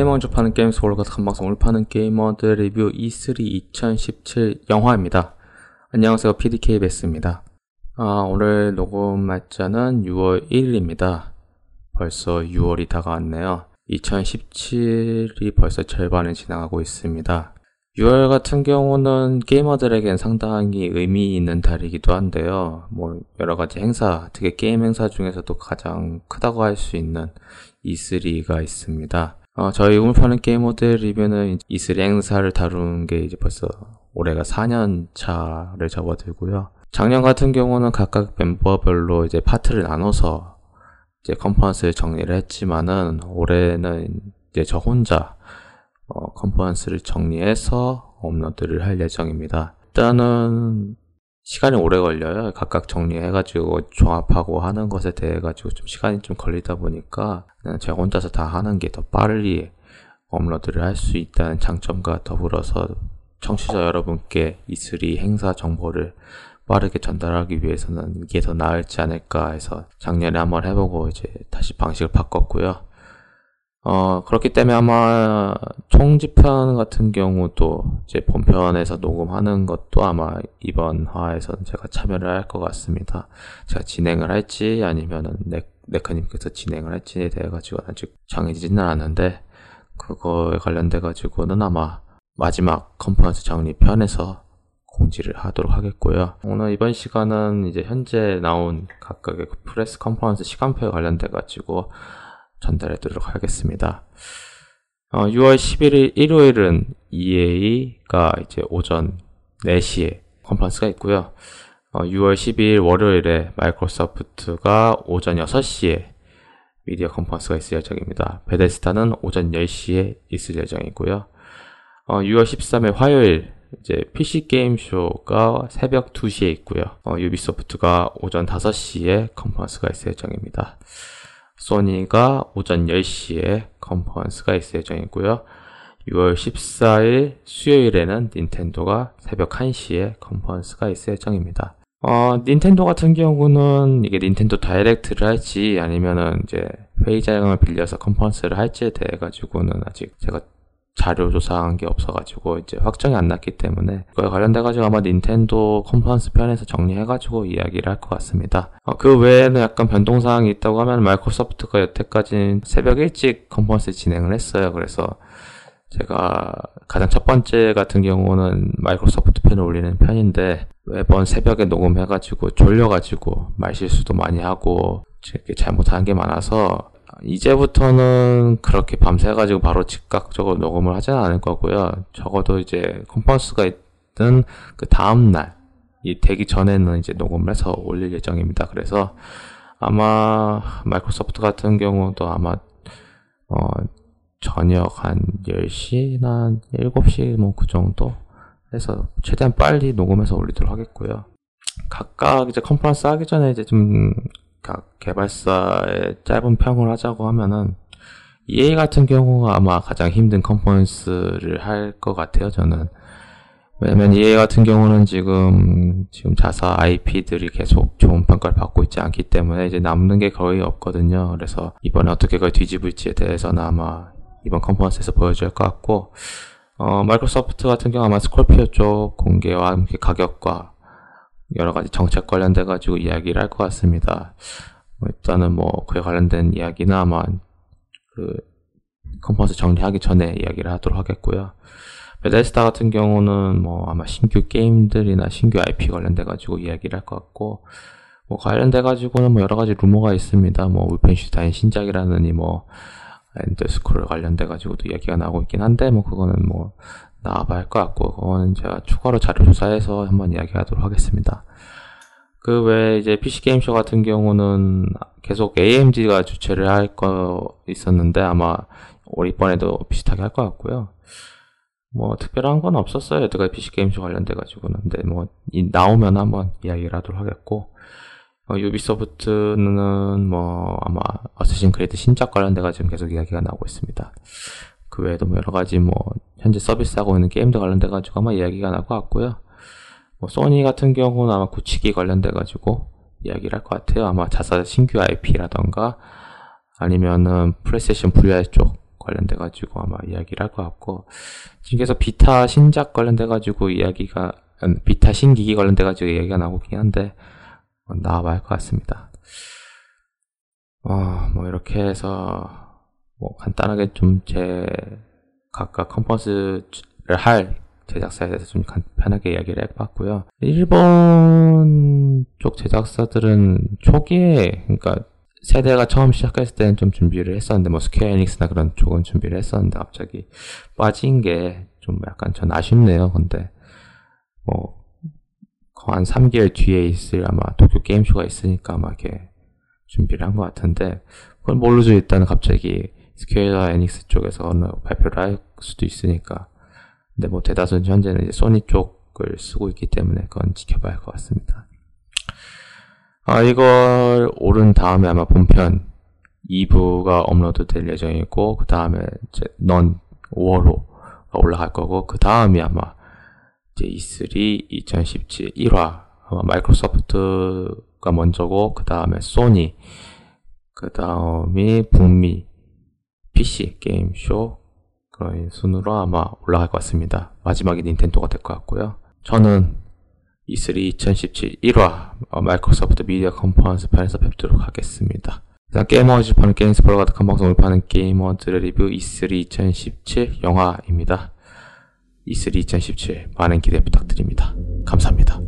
먼저 파는 게임 서울과 한방송을 파는 게이머들 리뷰 E3 2017 영화입니다. 안녕하세요. PDK 베스입니다. 아, 오늘 녹음 날짜는 6월 1일입니다. 벌써 6월이 다가왔네요. 2017이 벌써 절반을 지나가고 있습니다. 6월 같은 경우는 게이머들에겐 상당히 의미 있는 달이기도 한데요. 뭐 여러 가지 행사, 특히 게임 행사 중에서도 가장 크다고 할 수 있는 E3가 있습니다. 어, 저희 우물파는 게이머들 리뷰는 E3 행사를 다룬 게 이제 벌써 올해가 4년 차를 접어들고요. 작년 같은 경우는 각각 멤버별로 이제 파트를 나눠서 이제 컨퍼런스를 정리를 했지만은 올해는 이제 저 혼자 어, 컨퍼런스를 정리해서 업로드를 할 예정입니다. 일단은 시간이 오래 걸려요. 각각 정리해가지고 종합하고 하는 것에 대해 가지고 좀 시간이 좀 걸리다 보니까 제가 혼자서 다 하는 게더 빨리 업로드를 할 수 있다는 장점과 더불어서 청취자 여러분께 E3 행사 정보를 빠르게 전달하기 위해서는 이게 더 나을지 않을까 해서 작년에 한번 해보고 이제 다시 방식을 바꿨고요. 어, 그렇기 때문에 아마 총집편 같은 경우도 이제 본편에서 녹음하는 것도 아마 이번 화에서는 제가 참여를 할 것 같습니다. 제가 진행을 할지 아니면은 네, 네카님께서 진행을 할지에 대해 가지고 아직 정해지지는 않았는데 그거에 관련돼 가지고는 아마 마지막 컨퍼런스 정리편에서 공지를 하도록 하겠고요. 오늘 이번 시간은 이제 현재 나온 각각의 그 프레스 컨퍼런스 시간표에 관련돼 가지고 전달해 드리도록 하겠습니다. 어, 6월 11일 일요일은 EA가 이제 오전 4시에 컨퍼런스가 있고요. 어, 6월 12일 월요일에 마이크로소프트가 오전 6시에 미디어 컨퍼런스가 있을 예정입니다. 베데스다는 오전 10시에 있을 예정이고요. 어, 6월 13일 화요일 이제 PC 게임 쇼가 새벽 2시에 있고요. 어, 유비소프트가 오전 5시에 컨퍼런스가 있을 예정입니다. 소니가 오전 10시에 컨퍼런스가 있을 예정이고요. 6월 14일 수요일에는 닌텐도가 새벽 1시에 컨퍼런스가 있을 예정입니다. 어, 닌텐도 같은 경우는 이게 닌텐도 다이렉트를 할지 아니면은 이제 회의장을 빌려서 컨퍼런스를 할지에 대해 가지고는 아직 제가 자료 조사한 게 없어가지고 이제 확정이 안 났기 때문에 그거에 관련돼가지고 아마 닌텐도 컨퍼런스 편에서 정리해가지고 이야기를 할 것 같습니다. 어, 그 외에는 약간 변동사항이 있다고 하면 마이크로소프트가 여태까지 새벽 일찍 컨퍼런스 진행을 했어요. 그래서 제가 가장 첫 번째 같은 경우는 마이크로소프트 편을 올리는 편인데 매번 새벽에 녹음해가지고 졸려가지고 말실수도 많이 하고 이렇게 잘못하는 게 많아서 이제부터는 그렇게 밤새가지고 바로 즉각적으로 녹음을 하지는 않을 거고요. 적어도 이제 컨퍼런스가 있던 그 다음날, 이 되기 전에는 이제 녹음을 해서 올릴 예정입니다. 그래서 아마 마이크로소프트 같은 경우도 아마, 어, 저녁 한 10시나 7시 뭐 그 정도 해서 최대한 빨리 녹음해서 올리도록 하겠고요. 각각 이제 컨퍼런스 하기 전에 이제 좀 각 개발사의 짧은 평을 하자고 하면은 EA 같은 경우가 아마 가장 힘든 컨퍼런스를 할 것 같아요, 저는. 왜냐면 EA 같은 경우는 지금, 지금 자사 IP들이 계속 좋은 평가를 받고 있지 않기 때문에 이제 남는 게 거의 없거든요. 그래서 이번에 어떻게 그걸 뒤집을지에 대해서는 아마 이번 컨퍼런스에서 보여줄 것 같고, 어, 마이크로소프트 같은 경우 아마 스콜피오 쪽 공개와 함께 가격과 여러 가지 정책 관련돼 가지고 이야기를 할 것 같습니다. 뭐 일단은 뭐 그에 관련된 이야기는 아마 그 컨퍼런스 정리하기 전에 이야기를 하도록 하겠고요. 베데스다 같은 경우는 뭐 아마 신규 게임들이나 신규 IP 관련돼 가지고 이야기를 할 것 같고 뭐 관련돼 가지고는 뭐 여러 가지 루머가 있습니다. 뭐 울펜슈타인 신작이라느니 뭐 엔더스크롤 관련돼 가지고도 이야기가 나오고 있긴 한데 뭐 그거는 뭐 나와봐야 할 것 같고 그거는 제가 추가로 자료 조사해서 한번 이야기하도록 하겠습니다. 그 외에 이제 PC 게임쇼 같은 경우는 계속 AMG가 주최를 할 거 있었는데 아마 올 이번에도 비슷하게 할 것 같고요. 뭐 특별한 건 없었어요. 여태까지 PC 게임쇼 관련돼 가지고는. 근데 뭐 나오면 한번 이야기를 하도록 하겠고 어, 유비소프트는 뭐 아마 어쌔신 크리드 신작 관련돼 가지고 계속 이야기가 나오고 있습니다. 그 외에도 뭐 여러 가지 뭐 현재 서비스하고 있는 게임들 관련돼 가지고 아마 이야기가 나올 것 같고요. 뭐 소니 같은 경우는 아마 굳히기 관련돼 가지고 이야기를 할 것 같아요. 아마 자사 신규 IP라던가 아니면은 플레이스테이션 VR 쪽 관련돼 가지고 아마 이야기를 할 것 같고, 지금 계속 비타 신작 관련돼 가지고 이야기가, 비타 신기기 관련돼 가지고 이야기가 나오긴 한데, 어, 나와봐야 할 것 같습니다. 어, 뭐 이렇게 해서, 뭐 간단하게 좀 제 각각 컨퍼런스를 할 제작사에 대해서 좀 편하게 이야기를 해봤고요. 일본 쪽 제작사들은 초기에, 그러니까 세대가 처음 시작했을 때는 좀 준비를 했었는데, 뭐 스퀘어 에닉스나 그런 쪽은 준비를 했었는데, 갑자기 빠진 게 좀 약간 전 아쉽네요. 근데, 뭐, 한 3개월 뒤에 있을 아마 도쿄 게임쇼가 있으니까 아마 이렇게 준비를 한 것 같은데, 그건 모르죠. 일단은 갑자기 스퀘어 에닉스 쪽에서 어느 발표를 할 수도 있으니까. 근데 뭐 대다수는 현재는 이제 소니 쪽을 쓰고 있기 때문에 그건 지켜봐야 할 것 같습니다. 아, 이걸 올린 다음에 아마 본편 2부가 업로드 될 예정이고, 그 다음에 이제 넌 5월호가 올라갈 거고, 그 다음이 아마 이제 E3 2017 1화, 아마 마이크로소프트가 먼저고, 그 다음에 소니, 그 다음이 북미 PC 게임 쇼, 그런 순으로 아마 올라갈 것 같습니다. 마지막이 닌텐도가 될 것 같고요. 저는 E3 2017 1화 마이크로소프트 미디어 컨퍼런스 판에서 뵙도록 하겠습니다. 일단 게이머즈 파는 게임스 보러 가득한 방송을 파는 게이머들의 리뷰 E3 2017 영화입니다. E3 2017 많은 기대 부탁드립니다. 감사합니다.